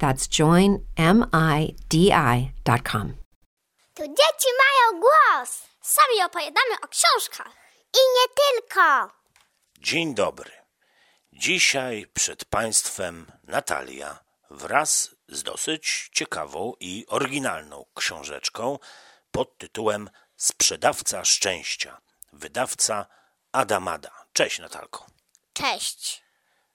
That's joinmidi.com. Tu dzieci mają głos. Sami opowiadamy o książkach. I nie tylko. Dzień dobry. Dzisiaj przed Państwem Natalia wraz z dosyć ciekawą i oryginalną książeczką pod tytułem Sprzedawca Szczęścia. Wydawca Adamada. Cześć Natalko. Cześć.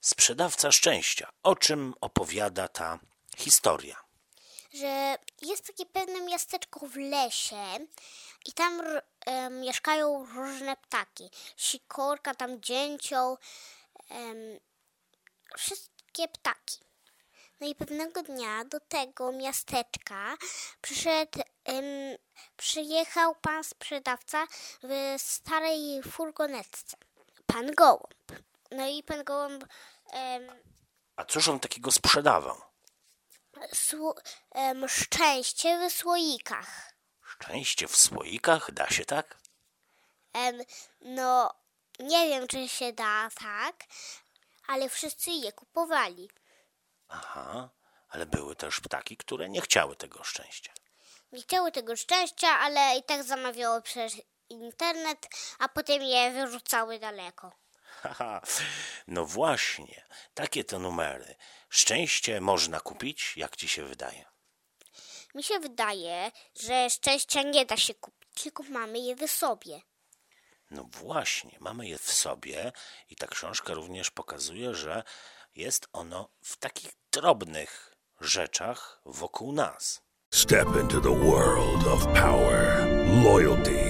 Sprzedawca Szczęścia. O czym opowiada ta historia? Że jest takie pewne miasteczko w lesie i tam e, mieszkają różne ptaki. Sikorka, tam dzięcioł, em, wszystkie ptaki. No i pewnego dnia do tego miasteczka przyszedł, przyjechał pan sprzedawca w starej furgonetce. Pan Gołąb. No i pan Gołąb A cóż on takiego sprzedawał? Em, szczęście w słoikach. Szczęście w słoikach? Da się tak? Em, no, nie wiem, czy się da tak, ale wszyscy je kupowali. Aha, ale były też ptaki, które nie chciały tego szczęścia. Nie chciały tego szczęścia, ale i tak zamawiały przez internet, a potem je wyrzucały daleko. Haha, no właśnie, takie to numery. Szczęście można kupić, jak ci się wydaje. Mi się wydaje, że szczęścia nie da się kupić, tylko mamy je w sobie. No właśnie, mamy je w sobie i ta książka również pokazuje, że jest ono w takich drobnych rzeczach wokół nas. Step into the world of power, loyalty,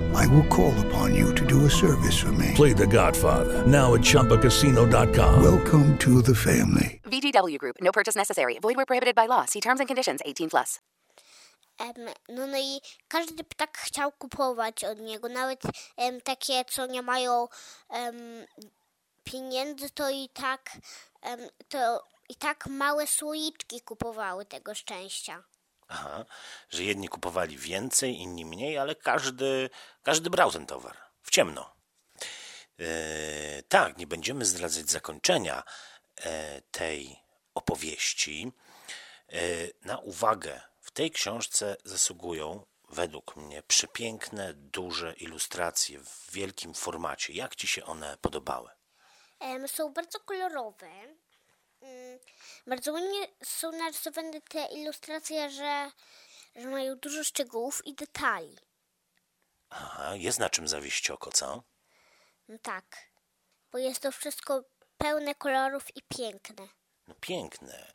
I will call upon you to do a service for me. Play The Godfather now at ChumbaCasino.com. Welcome to the family. VGW Group. No purchase necessary. Void where prohibited by law. See terms and conditions. 18 plus. Em, no, no i każdy ptak chciał kupować od niego, nawet em, takie, co nie mają em, pieniędzy, to i tak em, to i tak małe słoiczki kupowały tego szczęścia. Aha, że jedni kupowali więcej, inni mniej, ale każdy, każdy brał ten towar w ciemno. E, tak, nie będziemy zdradzać zakończenia e, tej opowieści. E, na uwagę w tej książce zasługują według mnie przepiękne, duże ilustracje w wielkim formacie. Jak ci się one podobały? Są bardzo kolorowe. Bardzo ładnie są narysowane te ilustracje, że, że mają dużo szczegółów i detali. Aha, jest na czym zawieść oko, co? No tak, bo jest to wszystko pełne kolorów i piękne. No piękne.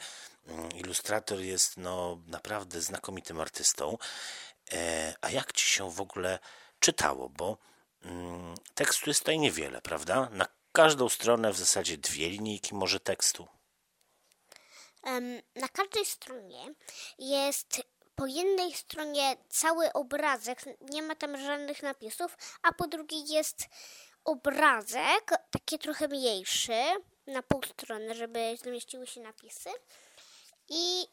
Mm, Ilustrator jest no naprawdę znakomitym artystą. E, a jak ci się w ogóle czytało? Bo mm, tekstu jest tutaj niewiele, prawda? Na każdą stronę w zasadzie dwie linijki może tekstu. Na każdej stronie jest po jednej stronie cały obrazek, nie ma tam żadnych napisów, a po drugiej jest obrazek, taki trochę mniejszy, na pół strony, żeby zmieściły się napisy. I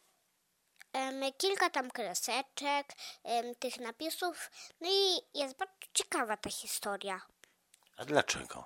kilka tam kreseczek, tych napisów. No i jest bardzo ciekawa ta historia. A dlaczego?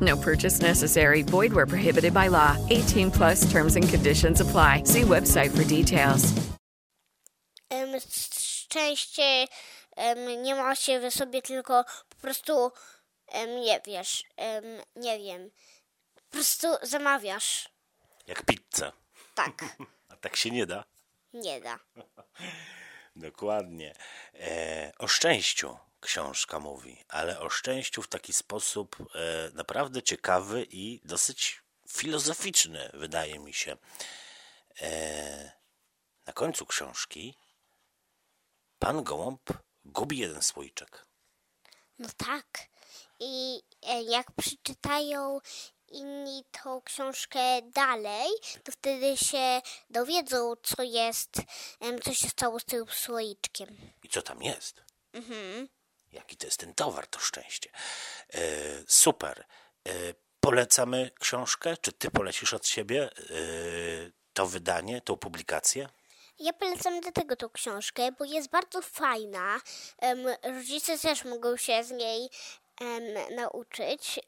No purchase necessary. Void where prohibited by law. 18 plus terms and conditions apply. See website for details. Em, szczęście em, nie ma się w sobie, tylko po prostu em, nie wiesz, em, nie wiem. Po prostu zamawiasz. Jak pizzę. Tak, A tak się nie da. nie da. Dokładnie. E, o szczęściu książka mówi, ale o szczęściu w taki sposób e, naprawdę ciekawy i dosyć filozoficzny, wydaje mi się. E, na końcu książki pan Gołąb gubi jeden słoiczek. No tak. I e, jak przeczytają inni tą książkę dalej, to wtedy się dowiedzą, co jest, co się stało z tym słoiczkiem. I co tam jest? Jaki to jest ten towar, to szczęście. E, super. E, polecamy książkę? Czy ty polecisz od siebie e, to wydanie, tą publikację? Ja polecam do tego tą książkę, bo jest bardzo fajna. Rodzice też mogą się z niej nauczyć.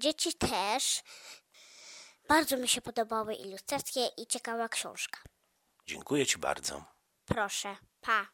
Dzieci też. Bardzo mi się podobały ilustracje i ciekawa książka. Dziękuję ci bardzo. Proszę, pa.